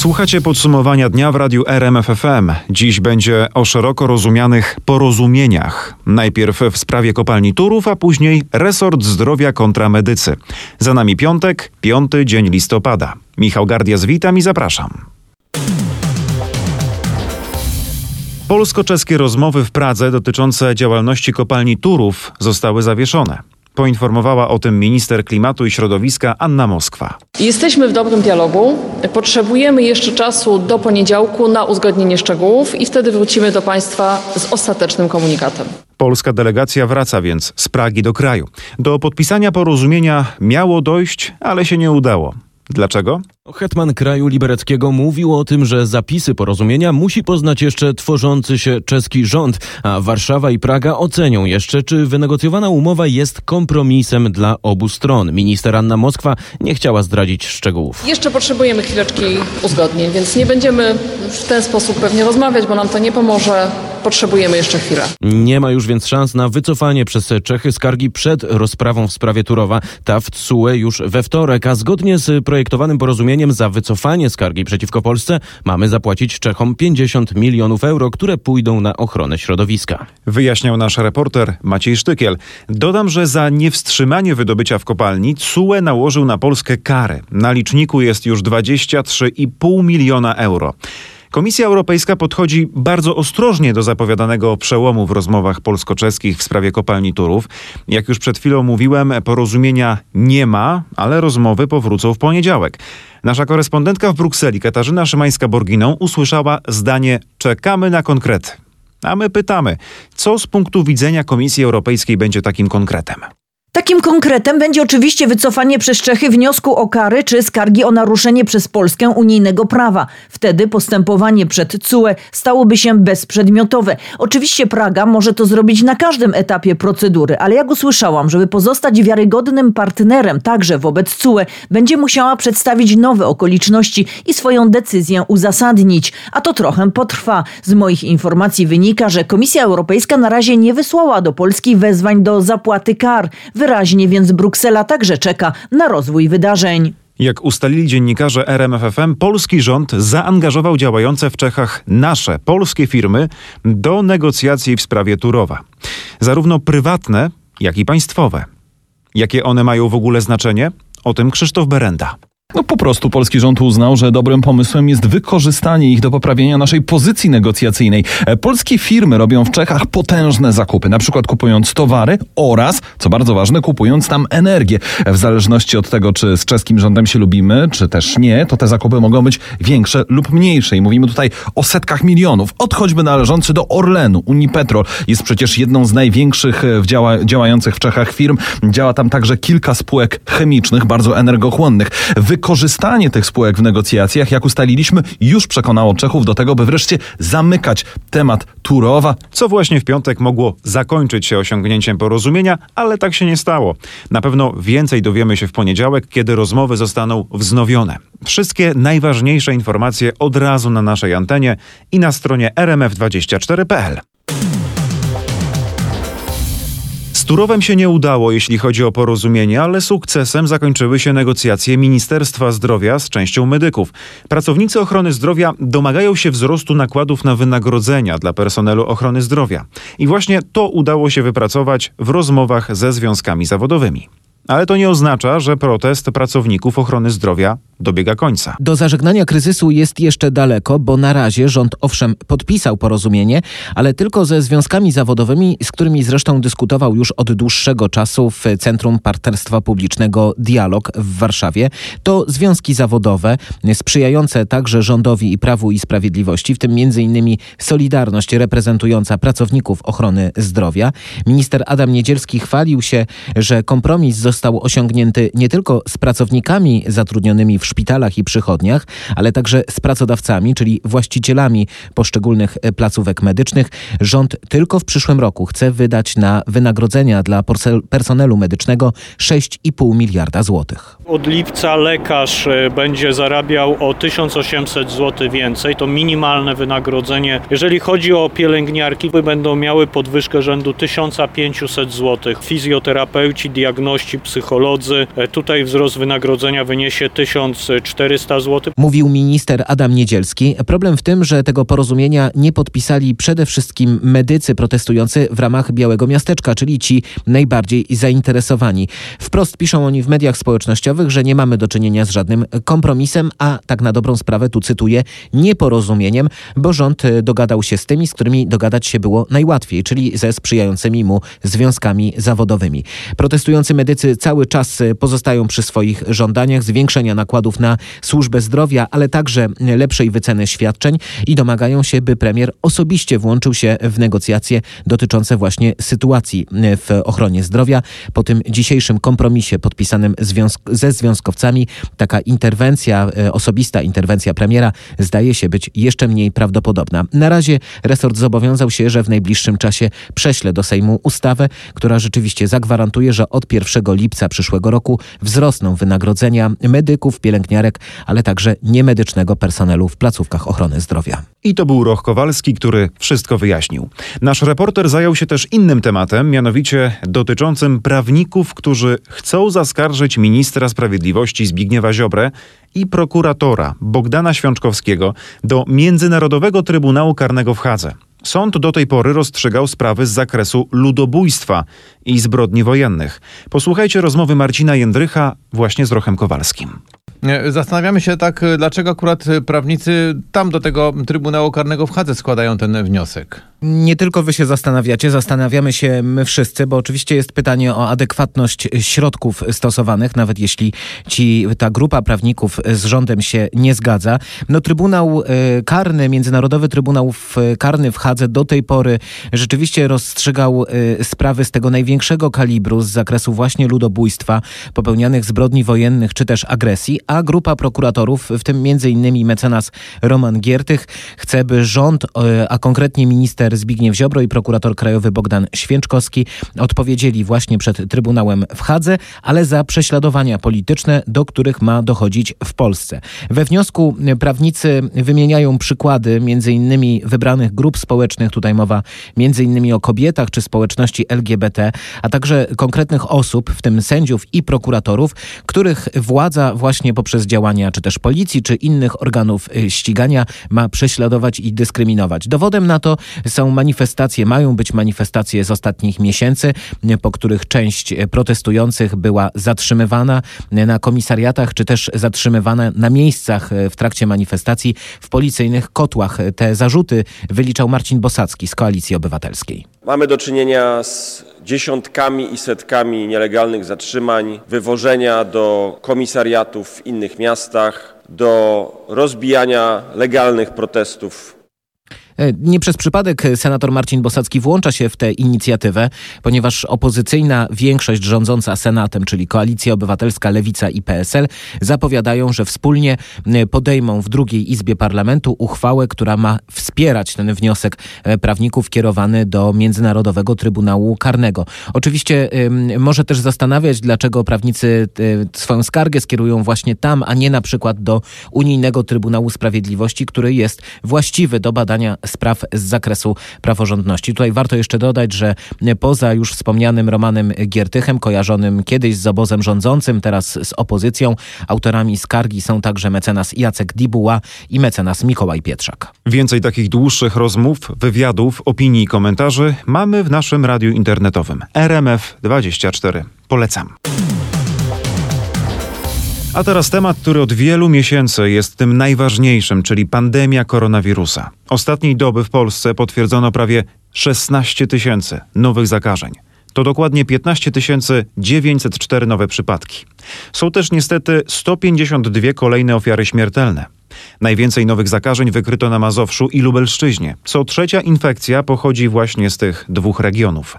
Słuchacie podsumowania dnia w radiu RMFFM. Dziś będzie o szeroko rozumianych porozumieniach. Najpierw w sprawie kopalni Turów, a później resort zdrowia kontra medycy. Za nami piątek, piąty dzień listopada. Michał Gardias, witam i zapraszam. Polsko-czeskie rozmowy w Pradze dotyczące działalności kopalni Turów zostały zawieszone. Poinformowała o tym minister klimatu i środowiska Anna Moskwa. Jesteśmy w dobrym dialogu. Potrzebujemy jeszcze czasu do poniedziałku na uzgodnienie szczegółów i wtedy wrócimy do Państwa z ostatecznym komunikatem. Polska delegacja wraca więc z Pragi do kraju. Do podpisania porozumienia miało dojść, ale się nie udało. Dlaczego? Hetman kraju libereckiego mówił o tym, że zapisy porozumienia musi poznać jeszcze tworzący się czeski rząd, a Warszawa i Praga ocenią jeszcze, czy wynegocjowana umowa jest kompromisem dla obu stron. Minister Anna Moskwa nie chciała zdradzić szczegółów. Jeszcze potrzebujemy chwileczki uzgodnień, więc nie będziemy w ten sposób pewnie rozmawiać, bo nam to nie pomoże. Potrzebujemy jeszcze chwilę. Nie ma już więc szans na wycofanie przez Czechy skargi przed rozprawą w sprawie Turowa. Ta w TSUE już we wtorek, a zgodnie z projektowanym porozumieniem za wycofanie skargi przeciwko Polsce mamy zapłacić Czechom 50 milionów euro, które pójdą na ochronę środowiska. Wyjaśniał nasz reporter Maciej Sztykiel. Dodam, że za niewstrzymanie wydobycia w kopalni CUE nałożył na Polskę karę. Na liczniku jest już 23,5 miliona euro. Komisja Europejska podchodzi bardzo ostrożnie do zapowiadanego przełomu w rozmowach polsko-czeskich w sprawie kopalni Turów. Jak już przed chwilą mówiłem, porozumienia nie ma, ale rozmowy powrócą w poniedziałek. Nasza korespondentka w Brukseli, Katarzyna Szymańska-Borginą, usłyszała zdanie: Czekamy na konkrety. A my pytamy, co z punktu widzenia Komisji Europejskiej będzie takim konkretem? Takim konkretem będzie oczywiście wycofanie przez Czechy wniosku o kary czy skargi o naruszenie przez Polskę unijnego prawa. Wtedy postępowanie przed CUE stałoby się bezprzedmiotowe. Oczywiście Praga może to zrobić na każdym etapie procedury, ale jak usłyszałam, żeby pozostać wiarygodnym partnerem także wobec CUE, będzie musiała przedstawić nowe okoliczności i swoją decyzję uzasadnić. A to trochę potrwa. Z moich informacji wynika, że Komisja Europejska na razie nie wysłała do Polski wezwań do zapłaty kar. Wyraźnie więc Bruksela także czeka na rozwój wydarzeń. Jak ustalili dziennikarze RMFFM, polski rząd zaangażował działające w Czechach nasze polskie firmy do negocjacji w sprawie Turowa. Zarówno prywatne, jak i państwowe. Jakie one mają w ogóle znaczenie? O tym Krzysztof Berenda. No po prostu polski rząd uznał, że dobrym pomysłem jest wykorzystanie ich do poprawienia naszej pozycji negocjacyjnej. E, polskie firmy robią w Czechach potężne zakupy, na przykład kupując towary oraz, co bardzo ważne, kupując tam energię. E, w zależności od tego, czy z czeskim rządem się lubimy, czy też nie, to te zakupy mogą być większe lub mniejsze. I mówimy tutaj o setkach milionów. Od choćby należący do Orlenu. Unipetrol jest przecież jedną z największych e, działa, działających w Czechach firm. Działa tam także kilka spółek chemicznych, bardzo energochłonnych. Wy wykorzystanie tych spółek w negocjacjach, jak ustaliliśmy, już przekonało Czechów do tego, by wreszcie zamykać temat Turowa. Co właśnie w piątek mogło zakończyć się osiągnięciem porozumienia, ale tak się nie stało. Na pewno więcej dowiemy się w poniedziałek, kiedy rozmowy zostaną wznowione. Wszystkie najważniejsze informacje od razu na naszej antenie i na stronie rmf24.pl. Turowem się nie udało, jeśli chodzi o porozumienie, ale sukcesem zakończyły się negocjacje Ministerstwa Zdrowia z częścią medyków. Pracownicy ochrony zdrowia domagają się wzrostu nakładów na wynagrodzenia dla personelu ochrony zdrowia. I właśnie to udało się wypracować w rozmowach ze związkami zawodowymi. Ale to nie oznacza, że protest pracowników ochrony zdrowia dobiega końca. Do zażegnania kryzysu jest jeszcze daleko, bo na razie rząd owszem podpisał porozumienie, ale tylko ze związkami zawodowymi, z którymi zresztą dyskutował już od dłuższego czasu w Centrum Partnerstwa Publicznego Dialog w Warszawie. To związki zawodowe sprzyjające także rządowi i Prawu i Sprawiedliwości, w tym m.in. Solidarność reprezentująca pracowników ochrony zdrowia. Minister Adam Niedzielski chwalił się, że kompromis został osiągnięty nie tylko z pracownikami zatrudnionymi w szpitalach i przychodniach, ale także z pracodawcami, czyli właścicielami poszczególnych e, placówek medycznych. Rząd tylko w przyszłym roku chce wydać na wynagrodzenia dla personelu medycznego 6,5 miliarda złotych. Od lipca lekarz e, będzie zarabiał o 1800 zł więcej. To minimalne wynagrodzenie. Jeżeli chodzi o pielęgniarki, będą miały podwyżkę rzędu 1500 zł. Fizjoterapeuci, diagności, psycholodzy. E, tutaj wzrost wynagrodzenia wyniesie 1000 1400 zł. Mówił minister Adam Niedzielski. Problem w tym, że tego porozumienia nie podpisali przede wszystkim medycy protestujący w ramach Białego Miasteczka, czyli ci najbardziej zainteresowani. Wprost piszą oni w mediach społecznościowych, że nie mamy do czynienia z żadnym kompromisem, a tak na dobrą sprawę, tu cytuję, nieporozumieniem, bo rząd dogadał się z tymi, z którymi dogadać się było najłatwiej, czyli ze sprzyjającymi mu związkami zawodowymi. Protestujący medycy cały czas pozostają przy swoich żądaniach zwiększenia nakładów na służbę zdrowia, ale także lepszej wyceny świadczeń i domagają się, by premier osobiście włączył się w negocjacje dotyczące właśnie sytuacji w ochronie zdrowia. Po tym dzisiejszym kompromisie podpisanym ze związkowcami taka interwencja, e, osobista interwencja premiera zdaje się być jeszcze mniej prawdopodobna. Na razie resort zobowiązał się, że w najbliższym czasie prześle do Sejmu ustawę, która rzeczywiście zagwarantuje, że od 1 lipca przyszłego roku wzrosną wynagrodzenia medyków, pielęgniarek, ale także niemedycznego personelu w placówkach ochrony zdrowia. I to był Roch Kowalski, który wszystko wyjaśnił. Nasz reporter zajął się też innym tematem, mianowicie dotyczącym prawników, którzy chcą zaskarżyć ministra sprawiedliwości Zbigniewa Ziobrę i prokuratora Bogdana Świączkowskiego do Międzynarodowego Trybunału Karnego w Hadze. Sąd do tej pory rozstrzygał sprawy z zakresu ludobójstwa i zbrodni wojennych. Posłuchajcie rozmowy Marcina Jędrycha właśnie z Rochem Kowalskim. Zastanawiamy się tak, dlaczego akurat prawnicy tam do tego Trybunału Karnego w Hadze składają ten wniosek. Nie tylko wy się zastanawiacie, zastanawiamy się my wszyscy, bo oczywiście jest pytanie o adekwatność środków stosowanych, nawet jeśli ci, ta grupa prawników z rządem się nie zgadza. No Trybunał y, Karny, Międzynarodowy Trybunał Karny w Hadze do tej pory rzeczywiście rozstrzygał y, sprawy z tego największego kalibru, z zakresu właśnie ludobójstwa, popełnianych zbrodni wojennych czy też agresji, a grupa prokuratorów, w tym innymi mecenas Roman Giertych, chce, by rząd, y, a konkretnie minister minister Zbigniew Ziobro i prokurator krajowy Bogdan Święczkowski odpowiedzieli właśnie przed Trybunałem w Hadze, ale za prześladowania polityczne, do których ma dochodzić w Polsce. We wniosku prawnicy wymieniają przykłady między innymi wybranych grup społecznych, tutaj mowa między innymi o kobietach czy społeczności LGBT, a także konkretnych osób, w tym sędziów i prokuratorów, których władza właśnie poprzez działania czy też policji, czy innych organów y, ścigania ma prześladować i dyskryminować. Dowodem na to są są manifestacje, mają być manifestacje z ostatnich miesięcy, po których część protestujących była zatrzymywana na komisariatach, czy też zatrzymywana na miejscach w trakcie manifestacji w policyjnych kotłach. Te zarzuty wyliczał Marcin Bosacki z Koalicji Obywatelskiej. Mamy do czynienia z dziesiątkami i setkami nielegalnych zatrzymań, wywożenia do komisariatów w innych miastach, do rozbijania legalnych protestów nie przez przypadek senator Marcin Bosacki włącza się w tę inicjatywę, ponieważ opozycyjna większość rządząca Senatem, czyli Koalicja Obywatelska, Lewica i PSL, zapowiadają, że wspólnie podejmą w drugiej Izbie Parlamentu uchwałę, która ma wspierać ten wniosek e, prawników kierowany do Międzynarodowego Trybunału Karnego. Oczywiście może też zastanawiać, dlaczego prawnicy e, swoją skargę skierują właśnie tam, a nie na przykład do Unijnego Trybunału Sprawiedliwości, który jest właściwy do badania spraw z zakresu praworządności. Tutaj warto jeszcze dodać, że poza już wspomnianym Romanem Giertychem, kojarzonym kiedyś z obozem rządzącym, teraz z opozycją, autorami skargi są także mecenas Jacek Dibuła i mecenas Mikołaj Pietrzak. Więcej takich dłuższych rozmów, wywiadów, opinii i komentarzy mamy w naszym radiu internetowym RMF24. Polecam. A teraz temat, który od wielu miesięcy jest tym najważniejszym, czyli pandemia koronawirusa. Ostatniej doby w Polsce potwierdzono prawie 16 tysięcy nowych zakażeń. To dokładnie 15 904 nowe przypadki. Są też niestety 152 kolejne ofiary śmiertelne. Najwięcej nowych zakażeń wykryto na Mazowszu i Lubelszczyźnie. Co trzecia infekcja pochodzi właśnie z tych dwóch regionów.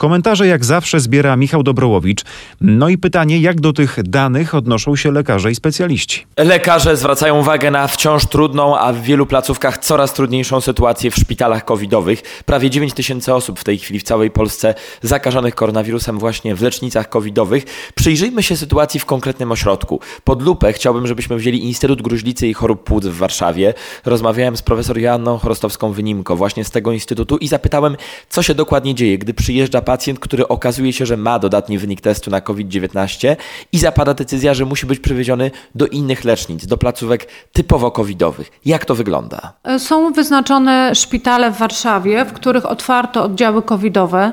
Komentarze jak zawsze zbiera Michał Dobrołowicz. No i pytanie, jak do tych danych odnoszą się lekarze i specjaliści. Lekarze zwracają uwagę na wciąż trudną, a w wielu placówkach coraz trudniejszą sytuację w szpitalach covidowych. Prawie 9 tysięcy osób w tej chwili w całej Polsce zakażonych koronawirusem właśnie w lecznicach covidowych. Przyjrzyjmy się sytuacji w konkretnym ośrodku. Pod lupę chciałbym, żebyśmy wzięli Instytut Gruźlicy i Chorób Płuc w Warszawie. Rozmawiałem z profesor Joanną Chorostowską-Wynimko właśnie z tego instytutu i zapytałem, co się dokładnie dzieje, gdy przyjeżdża pacjent, który okazuje się, że ma dodatni wynik testu na COVID-19 i zapada decyzja, że musi być przewieziony do innych lecznic, do placówek typowo covidowych. Jak to wygląda? Są wyznaczone szpitale w Warszawie, w których otwarto oddziały covidowe,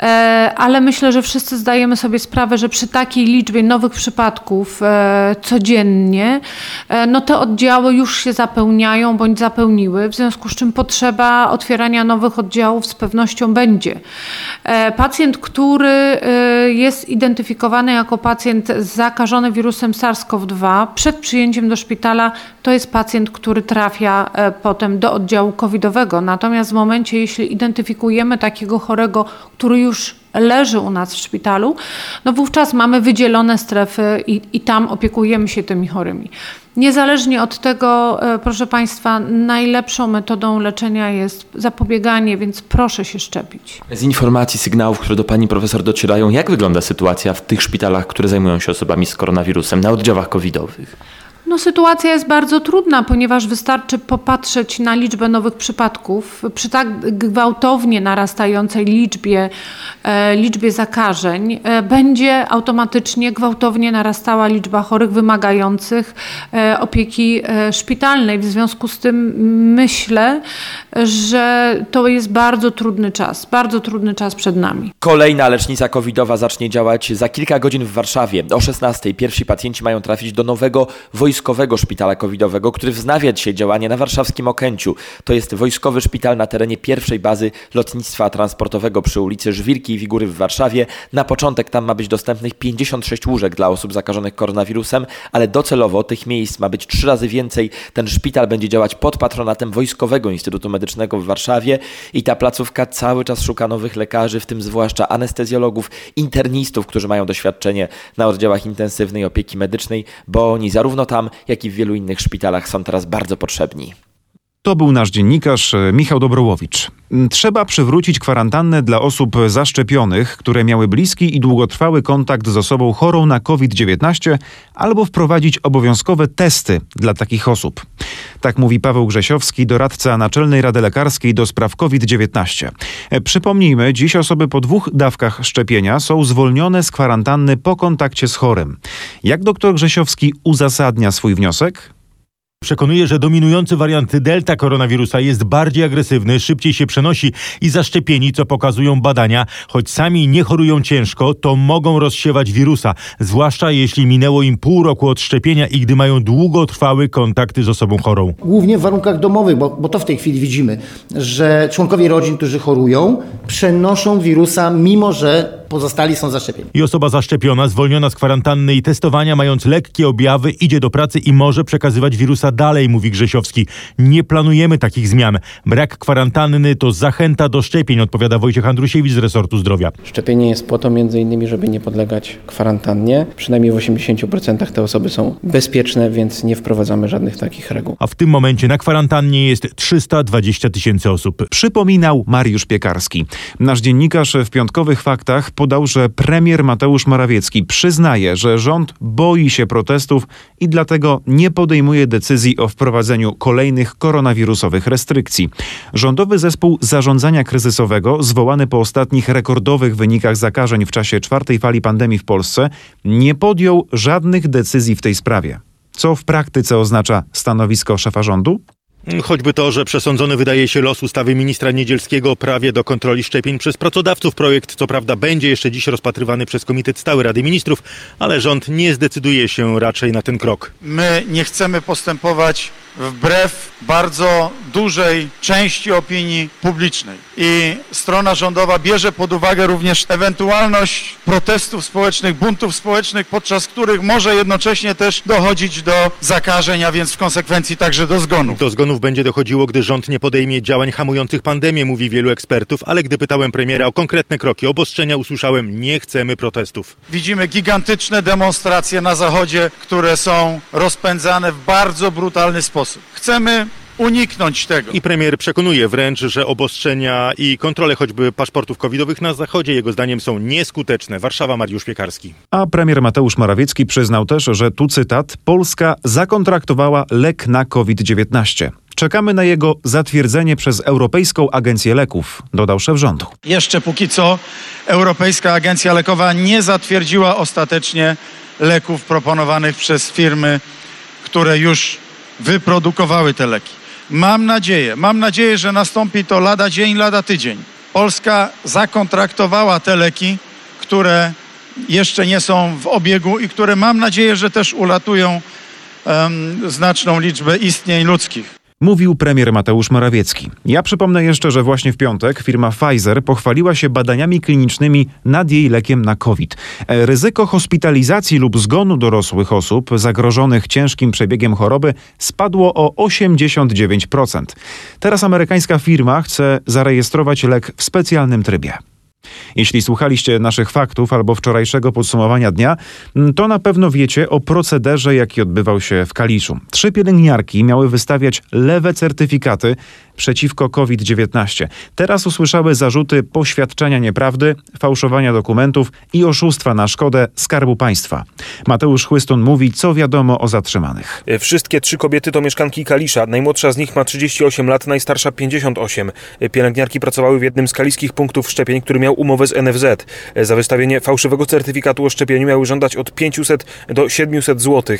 e, ale myślę, że wszyscy zdajemy sobie sprawę, że przy takiej liczbie nowych przypadków e, codziennie, e, no te oddziały już się zapełniają bądź zapełniły, w związku z czym potrzeba otwierania nowych oddziałów z pewnością będzie. Pacjent, który jest identyfikowany jako pacjent zakażony wirusem SARS-CoV-2 przed przyjęciem do szpitala, to jest pacjent, który trafia potem do oddziału covidowego. Natomiast w momencie, jeśli identyfikujemy takiego chorego, który już leży u nas w szpitalu, no wówczas mamy wydzielone strefy i, i tam opiekujemy się tymi chorymi. Niezależnie od tego, e, proszę Państwa, najlepszą metodą leczenia jest zapobieganie, więc proszę się szczepić. Z informacji, sygnałów, które do Pani Profesor docierają, jak wygląda sytuacja w tych szpitalach, które zajmują się osobami z koronawirusem na oddziałach covidowych? No, sytuacja jest bardzo trudna, ponieważ wystarczy popatrzeć na liczbę nowych przypadków. Przy tak gwałtownie narastającej liczbie, e, liczbie zakażeń e, będzie automatycznie gwałtownie narastała liczba chorych wymagających e, opieki szpitalnej. W związku z tym myślę, że to jest bardzo trudny czas, bardzo trudny czas przed nami. Kolejna lecznica covidowa zacznie działać za kilka godzin w Warszawie. O 16 pierwsi pacjenci mają trafić do nowego wojskowego Wojskowego Szpitala Covidowego, który wznawia dzisiaj działanie na warszawskim Okęciu. To jest wojskowy szpital na terenie pierwszej bazy lotnictwa transportowego przy ulicy Żwirki i Wigury w Warszawie. Na początek tam ma być dostępnych 56 łóżek dla osób zakażonych koronawirusem, ale docelowo tych miejsc ma być trzy razy więcej. Ten szpital będzie działać pod patronatem Wojskowego Instytutu Medycznego w Warszawie i ta placówka cały czas szuka nowych lekarzy, w tym zwłaszcza anestezjologów, internistów, którzy mają doświadczenie na oddziałach intensywnej opieki medycznej, bo oni zarówno tam, jak i w wielu innych szpitalach są teraz bardzo potrzebni. To był nasz dziennikarz e, Michał Dobrołowicz. Trzeba przywrócić kwarantannę dla osób zaszczepionych, które miały bliski i długotrwały kontakt z osobą chorą na COVID-19, albo wprowadzić obowiązkowe testy dla takich osób. Tak mówi Paweł Grzesiowski, doradca Naczelnej Rady Lekarskiej do spraw COVID-19. E, przypomnijmy, dziś osoby po dwóch dawkach szczepienia są zwolnione z kwarantanny po kontakcie z chorym. Jak doktor Grzesiowski uzasadnia swój wniosek? Przekonuje, że dominujący wariant delta koronawirusa jest bardziej agresywny, szybciej się przenosi i zaszczepieni, co pokazują badania, choć sami nie chorują ciężko, to mogą rozsiewać wirusa, zwłaszcza jeśli minęło im pół roku od szczepienia i gdy mają długotrwały kontakty z osobą chorą. Głównie w warunkach domowych, bo, bo to w tej chwili widzimy, że członkowie rodzin, którzy chorują, przenoszą wirusa, mimo że pozostali są zaszczepieni. I osoba zaszczepiona, zwolniona z kwarantanny i testowania, mając lekkie objawy, idzie do pracy i może przekazywać wirusa dalej, mówi Grzesiowski. Nie planujemy takich zmian. Brak kwarantanny to zachęta do szczepień, odpowiada Wojciech Andrusiewicz z resortu zdrowia. Szczepienie jest po to między innymi, żeby nie podlegać kwarantannie. Przynajmniej w 80% te osoby są bezpieczne, więc nie wprowadzamy żadnych takich reguł. A w tym momencie na kwarantannie jest 320 tysięcy osób. Przypominał Mariusz Piekarski. Nasz dziennikarz w piątkowych faktach podał, że premier Mateusz Morawiecki przyznaje, że rząd boi się protestów i dlatego nie podejmuje decyzji o wprowadzeniu kolejnych koronawirusowych restrykcji. Rządowy zespół zarządzania kryzysowego, zwołany po ostatnich rekordowych wynikach zakażeń w czasie czwartej fali pandemii w Polsce, nie podjął żadnych decyzji w tej sprawie. Co w praktyce oznacza stanowisko szefa rządu? Choćby to, że przesądzony wydaje się los ustawy ministra Niedzielskiego o prawie do kontroli szczepień przez pracodawców. Projekt co prawda będzie jeszcze dziś rozpatrywany przez Komitet Stały Rady Ministrów, ale rząd nie zdecyduje się raczej na ten krok. My nie chcemy postępować wbrew bardzo dużej części opinii publicznej. I strona rządowa bierze pod uwagę również ewentualność protestów społecznych, buntów społecznych, podczas których może jednocześnie też dochodzić do zakażeń, a więc w konsekwencji także do zgonów. Do zgonów będzie dochodziło, gdy rząd nie podejmie działań hamujących pandemię, mówi wielu ekspertów, ale gdy pytałem premiera o konkretne kroki, obostrzenia, usłyszałem, nie chcemy protestów. Widzimy gigantyczne demonstracje na Zachodzie, które są rozpędzane w bardzo brutalny sposób. Chcemy uniknąć tego. I premier przekonuje wręcz, że obostrzenia i kontrole choćby paszportów covidowych na Zachodzie jego zdaniem są nieskuteczne. Warszawa, Mariusz Piekarski. A premier Mateusz Morawiecki przyznał też, że tu cytat, Polska zakontraktowała lek na COVID-19. Czekamy na jego zatwierdzenie przez Europejską Agencję Leków, dodał szef rządu. Jeszcze póki co Europejska Agencja Lekowa nie zatwierdziła ostatecznie leków proponowanych przez firmy, które już wyprodukowały te leki. Mam nadzieję, mam nadzieję, że nastąpi to lada dzień, lada tydzień. Polska zakontraktowała te leki, które jeszcze nie są w obiegu i które mam nadzieję, że też uratują um, znaczną liczbę istnień ludzkich. Mówił premier Mateusz Morawiecki. Ja przypomnę jeszcze, że właśnie w piątek firma Pfizer pochwaliła się badaniami klinicznymi nad jej lekiem na COVID. E, ryzyko hospitalizacji lub zgonu dorosłych osób zagrożonych ciężkim przebiegiem choroby spadło o 89%. Teraz amerykańska firma chce zarejestrować lek w specjalnym trybie. Jeśli słuchaliście naszych faktów albo wczorajszego podsumowania dnia, mm, to na pewno wiecie o procederze, jaki odbywał się w Kaliszu. Trzy pielęgniarki miały wystawiać lewe certyfikaty przeciwko COVID-19. Teraz usłyszały zarzuty poświadczenia nieprawdy, fałszowania dokumentów i oszustwa na szkodę Skarbu Państwa. Mateusz Chłystun mówi, co wiadomo o zatrzymanych. Wszystkie trzy kobiety to mieszkanki Kalisza. Najmłodsza z nich ma 38 lat, najstarsza 58. Pielęgniarki pracowały w jednym z kaliskich punktów szczepień, który miał umowę z NFZ. Za wystawienie fałszywego certyfikatu o szczepieniu miały żądać od 500 do 700 zł.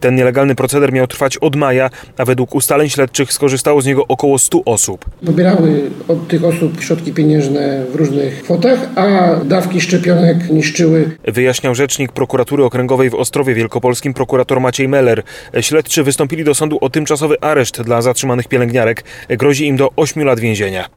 Ten nielegalny proceder miał trwać od maja, a według ustaleń śledczych skorzystało z niego około 100 osób. Pobierały od tych osób środki pieniężne w różnych kwotach, a dawki szczepionek niszczyły. Wyjaśniał rzecznik prokuratury okręgowej w Ostrowie Wielkopolskim prokurator Maciej Meller. Śledczy wystąpili do sądu o tymczasowy areszt dla zatrzymanych pielęgniarek. Grozi im do 8 lat więzienia.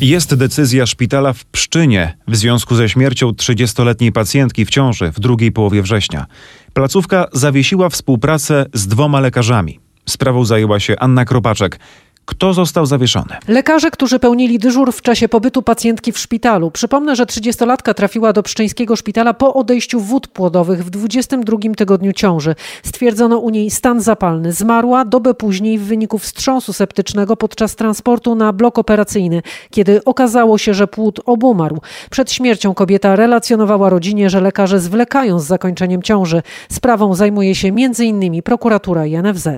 Jest decyzja szpitala w Pszczynie w związku ze śmiercią 30-letniej pacjentki w ciąży w drugiej połowie września. Placówka zawiesiła współpracę z dwoma lekarzami. Sprawą zajęła się Anna Kropaczek. Kto został zawieszony? Lekarze, którzy pełnili dyżur w czasie pobytu pacjentki w szpitalu. Przypomnę, że 30-latka trafiła do pszczyńskiego szpitala po odejściu wód płodowych w 22 tygodniu ciąży. Stwierdzono u niej stan zapalny. Zmarła dobę później w wyniku wstrząsu septycznego podczas transportu na blok operacyjny, kiedy okazało się, że płód obumarł. Przed śmiercią kobieta relacjonowała rodzinie, że lekarze zwlekają z zakończeniem ciąży. Sprawą zajmuje się m.in. prokuratura i NFZ.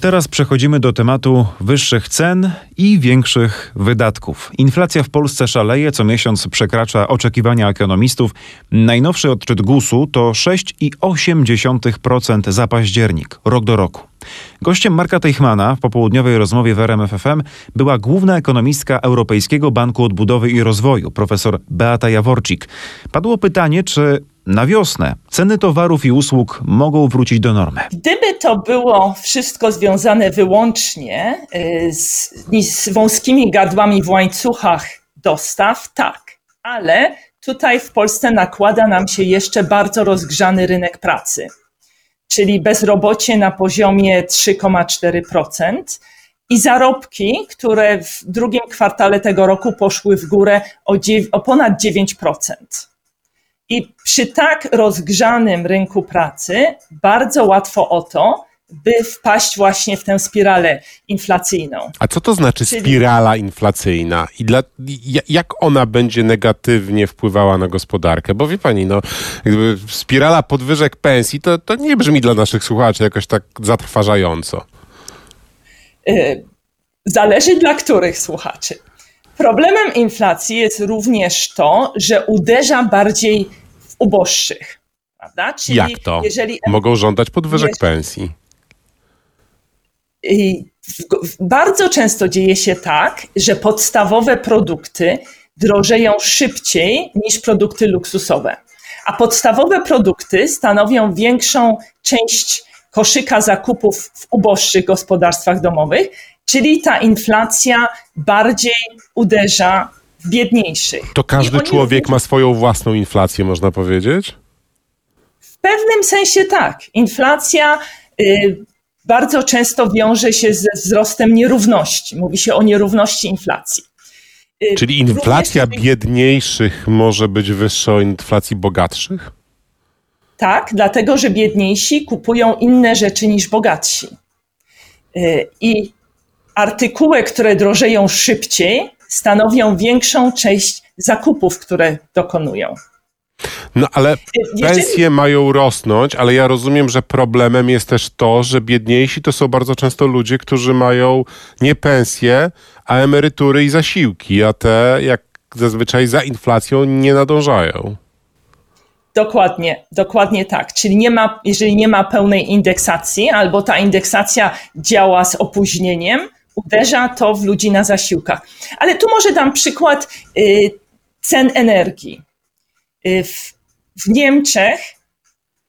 Teraz przechodzimy do tematu wyższych cen i większych wydatków. Inflacja w Polsce szaleje, co miesiąc przekracza oczekiwania ekonomistów. Najnowszy odczyt GUS-u to 6,8% za październik, rok do roku. Gościem Marka Teichmana w popołudniowej rozmowie w RMFFM była główna ekonomistka Europejskiego Banku Odbudowy i Rozwoju, profesor Beata Jaworcik. Padło pytanie, czy na wiosnę ceny towarów i usług mogą wrócić do normy. Gdyby to było wszystko związane wyłącznie y, z, z wąskimi gardłami w łańcuchach dostaw, tak, ale tutaj w Polsce nakłada nam się jeszcze bardzo rozgrzany rynek pracy, czyli bezrobocie na poziomie 3,4% i zarobki, które w drugim kwartale tego roku poszły w górę o, o ponad 9%. I przy tak rozgrzanym rynku pracy bardzo łatwo o to, by wpaść właśnie w tę spiralę inflacyjną. A co to znaczy Czyli... spirala inflacyjna i dla, jak ona będzie negatywnie wpływała na gospodarkę? Bo wie pani, no, spirala podwyżek pensji to, to nie brzmi dla naszych słuchaczy jakoś tak zatrważająco. Y, zależy dla których słuchaczy. Problemem inflacji jest również to, że uderza bardziej w uboższych. Prawda? Czyli Jak to? Jeżeli... Mogą żądać podwyżek jeżeli... pensji. I bardzo często dzieje się tak, że podstawowe produkty drożeją szybciej niż produkty luksusowe. A podstawowe produkty stanowią większą część koszyka zakupów w uboższych gospodarstwach domowych, czyli ta inflacja bardziej uderza w biedniejszych. To każdy człowiek ma swoją własną inflację, można powiedzieć? W pewnym sensie tak. Inflacja y, bardzo często wiąże się ze wzrostem nierówności. Mówi się o nierówności inflacji. Y, czyli inflacja Również... biedniejszych może być wyższa od inflacji bogatszych? Tak, dlatego że biedniejsi kupują inne rzeczy niż bogatsi. Y, I artykuły, które drożeją szybciej, stanowią większą część zakupów, które dokonują. No ale Jeżeli- pensje mają rosnąć, ale ja rozumiem, że problemem jest też to, że biedniejsi to są bardzo często ludzie, którzy mają nie pensje, a emerytury i zasiłki, a te jak zazwyczaj za inflacją nie nadążają. Dokładnie, dokładnie tak. Czyli nie ma, jeżeli nie ma pełnej indeksacji, albo ta indeksacja działa z opóźnieniem, uderza to w ludzi na zasiłkach. Ale tu może dam przykład y, cen energii. Y, w, w Niemczech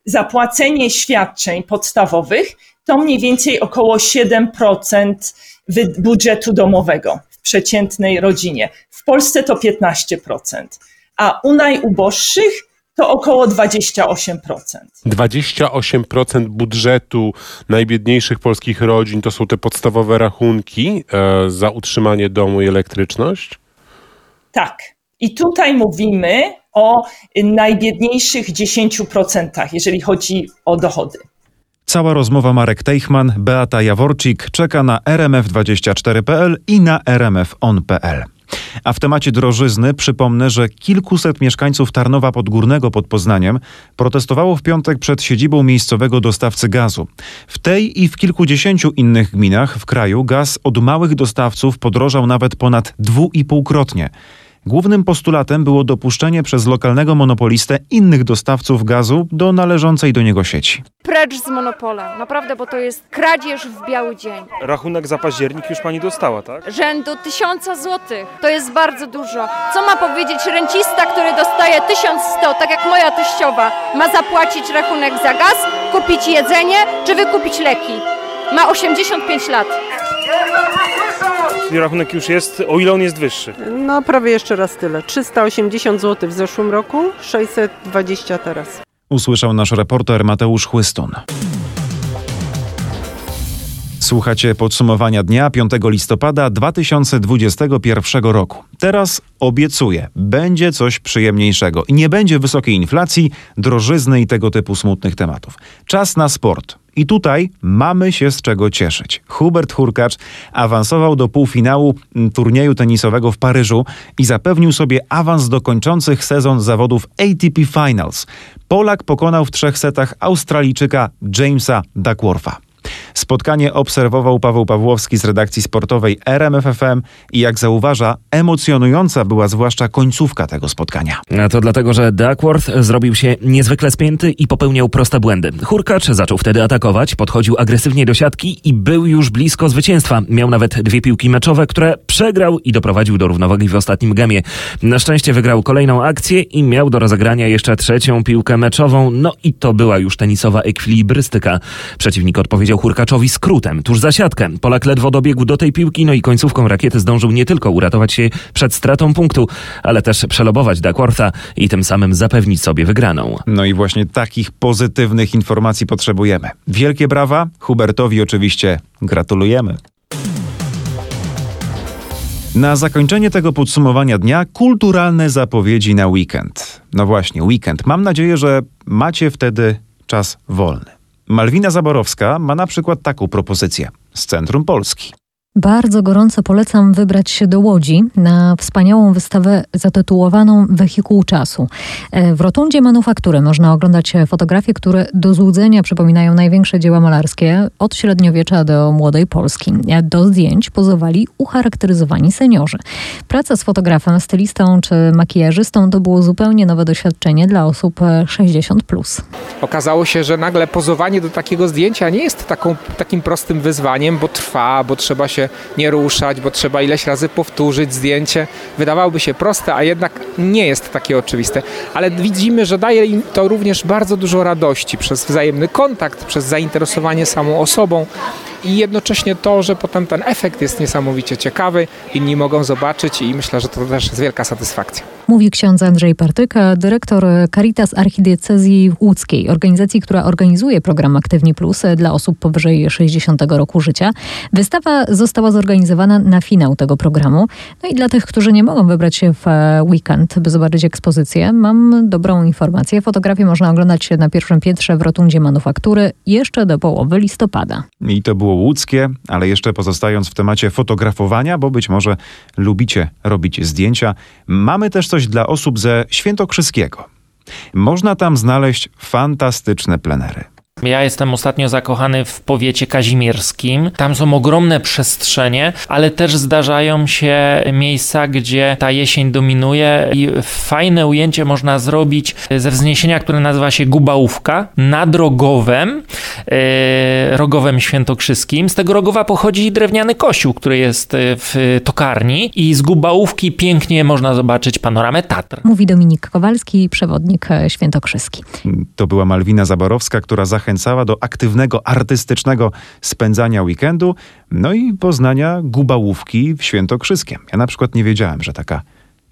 zapłacenie świadczeń podstawowych to mniej więcej około 7% wy- budżetu domowego w przeciętnej rodzinie. W Polsce to 15%, a u najuboższych to około 28%. 28% budżetu najbiedniejszych polskich rodzin to są te podstawowe rachunki e, za utrzymanie domu i elektryczność? Tak. I tutaj mówimy o najbiedniejszych 10%, jeżeli chodzi o dochody. Cała rozmowa Marek Teichman, Beata Jaworczyk czeka na rmf24.pl i na rmfon.pl. A w temacie drożyzny przypomnę, że kilkuset mieszkańców Tarnowa Podgórnego pod Poznaniem protestowało w piątek przed siedzibą miejscowego dostawcy gazu. W tej i w kilkudziesięciu innych gminach w kraju gaz od małych dostawców podrożał nawet ponad dwuipółkrotnie. Głównym postulatem było dopuszczenie przez lokalnego monopolistę innych dostawców gazu do należącej do niego sieci. Precz z monopolem, naprawdę, bo to jest kradzież w biały dzień. Rachunek za październik już pani dostała, tak? Rzędu tysiąca złotych. To jest bardzo dużo. Co ma powiedzieć rencista, który dostaje 1100, tak jak moja teściowa? Ma zapłacić rachunek za gaz, kupić jedzenie czy wykupić leki? Ma 85 lat. Czyli rachunek już jest, o ile on jest wyższy. No prawie jeszcze raz tyle. 380 zł w zeszłym roku, 620 teraz. Usłyszał nasz reporter Mateusz Chłystun. Słuchacie podsumowania dnia 5 listopada 2021 roku. Teraz obiecuję, będzie coś przyjemniejszego i nie będzie wysokiej inflacji, drożyzny i tego typu smutnych tematów. Czas na sport. I tutaj mamy się z czego cieszyć. Hubert Hurkacz awansował do półfinału mm, turnieju tenisowego w Paryżu i zapewnił sobie awans do kończących sezon zawodów ATP Finals. Polak pokonał w trzech setach Australijczyka Jamesa Duckwortha. Spotkanie obserwował Paweł Pawłowski z redakcji sportowej RMFFM i jak zauważa, emocjonująca była zwłaszcza końcówka tego spotkania. A to dlatego, że Duckworth zrobił się niezwykle spięty i popełniał proste błędy. Hurkacz zaczął wtedy atakować, podchodził agresywnie do siatki i był już blisko zwycięstwa. Miał nawet dwie piłki meczowe, które przegrał i doprowadził do równowagi w ostatnim gemie. Na szczęście wygrał kolejną akcję i miał do rozegrania jeszcze trzecią piłkę meczową. No i to była już tenisowa ekwilibrystyka. Przeciwnik odpowiedział Hurkaczowi skrótem, tuż za siatkę. Polak ledwo dobiegł do tej piłki, no i końcówką rakiety zdążył nie tylko uratować się przed stratą punktu, ale też przelobować Duckwortha i tym samym zapewnić sobie wygraną. No i właśnie takich pozytywnych informacji potrzebujemy. Wielkie brawa, Hubertowi oczywiście gratulujemy. Na zakończenie tego podsumowania dnia kulturalne zapowiedzi na weekend. No właśnie, weekend. Mam nadzieję, że macie wtedy czas wolny. Malwina Zaborowska ma na przykład taką propozycję z Centrum Polski. Bardzo gorąco polecam wybrać się do Łodzi na wspaniałą wystawę zatytułowaną Wehikuł Czasu. E, W rotundzie manufaktury można oglądać fotografie, które do złudzenia przypominają największe dzieła malarskie od średniowiecza do młodej Polski. E, Do zdjęć pozowali ucharakteryzowani seniorzy. Praca z fotografem, stylistą czy makijażystą to było zupełnie nowe doświadczenie dla osób e, 60+. Plus. Okazało się, że nagle pozowanie do takiego zdjęcia nie jest taką, takim prostym wyzwaniem, bo trwa, bo trzeba się nie ruszać, bo trzeba ileś razy powtórzyć zdjęcie. Wydawałoby się proste, a jednak nie jest takie oczywiste. Ale widzimy, że daje im to również bardzo dużo radości przez wzajemny kontakt, przez zainteresowanie samą osobą i jednocześnie to, że potem ten efekt jest niesamowicie ciekawy, inni mogą zobaczyć i myślę, że to też jest wielka satysfakcja. Mówi ksiądz Andrzej Partyka, dyrektor Caritas Archidiecezji Łódzkiej, organizacji, która organizuje program Aktywni Plus dla osób powyżej 60 roku życia. Wystawa została zorganizowana na finał tego programu. No i dla tych, którzy nie mogą wybrać się w e, weekend, by zobaczyć ekspozycję, mam dobrą informację. Fotografię można oglądać na pierwszym piętrze w Rotundzie Manufaktury jeszcze do połowy listopada. I to było łódzkie, ale jeszcze pozostając w temacie fotografowania, bo być może lubicie robić zdjęcia, mamy też coś dla osób ze Świętokrzyskiego. Można tam znaleźć fantastyczne plenery. Ja jestem ostatnio zakochany w powiecie kazimierskim. Tam są ogromne przestrzenie, ale też zdarzają się miejsca, gdzie ta jesień dominuje i fajne ujęcie można zrobić ze wzniesienia, które nazywa się Gubałówka nad Rogowem, e, Rogowem Świętokrzyskim. Z tego Rogowa pochodzi drewniany kościół, który jest w tokarni i z Gubałówki pięknie można zobaczyć panoramę Tatr. Mówi Dominik Kowalski, przewodnik e, świętokrzyski. To była Malwina Zaborowska, która zachęcała do aktywnego, artystycznego spędzania weekendu, no i poznania gubałówki w Świętokrzyskiem. Ja na przykład nie wiedziałem, że taka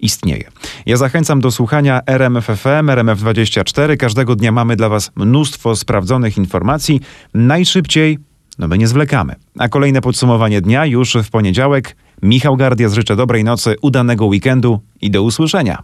istnieje. Ja zachęcam do słuchania RMFFM, RMF24. Każdego dnia mamy dla Was mnóstwo sprawdzonych informacji. Najszybciej, no my nie zwlekamy. A kolejne podsumowanie dnia już w poniedziałek. Michał Gardia życzę dobrej nocy, udanego weekendu i do usłyszenia.